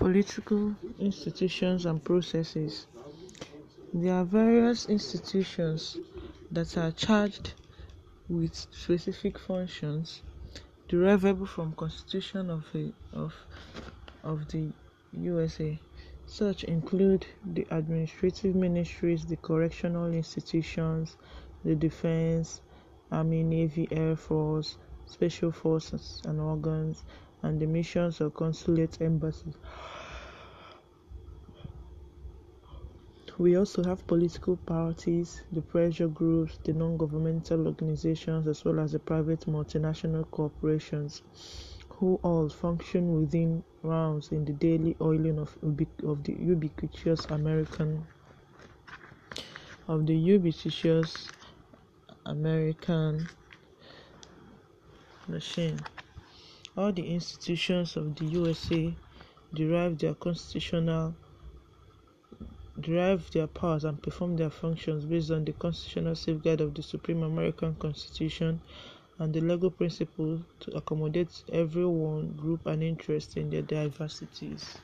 Political institutions and processes. There are various institutions that are charged with specific functions derivable from constitution of, a, of, of the USA. Such include the administrative ministries, the correctional institutions, the defense, army, navy, air force, special forces and organs, and the missions or consulate embassies. We also have political parties, the pressure groups, the non governmental organizations, as well as the private multinational corporations, who all function within rounds in the daily oiling of, of the ubiquitous American of the ubiquitous American machine. All the institutions of the USA derive their constitutional derive their powers and perform their functions based on the constitutional safeguard of the Supreme American Constitution and the legal principle to accommodate everyone, group, and interest in their diversities.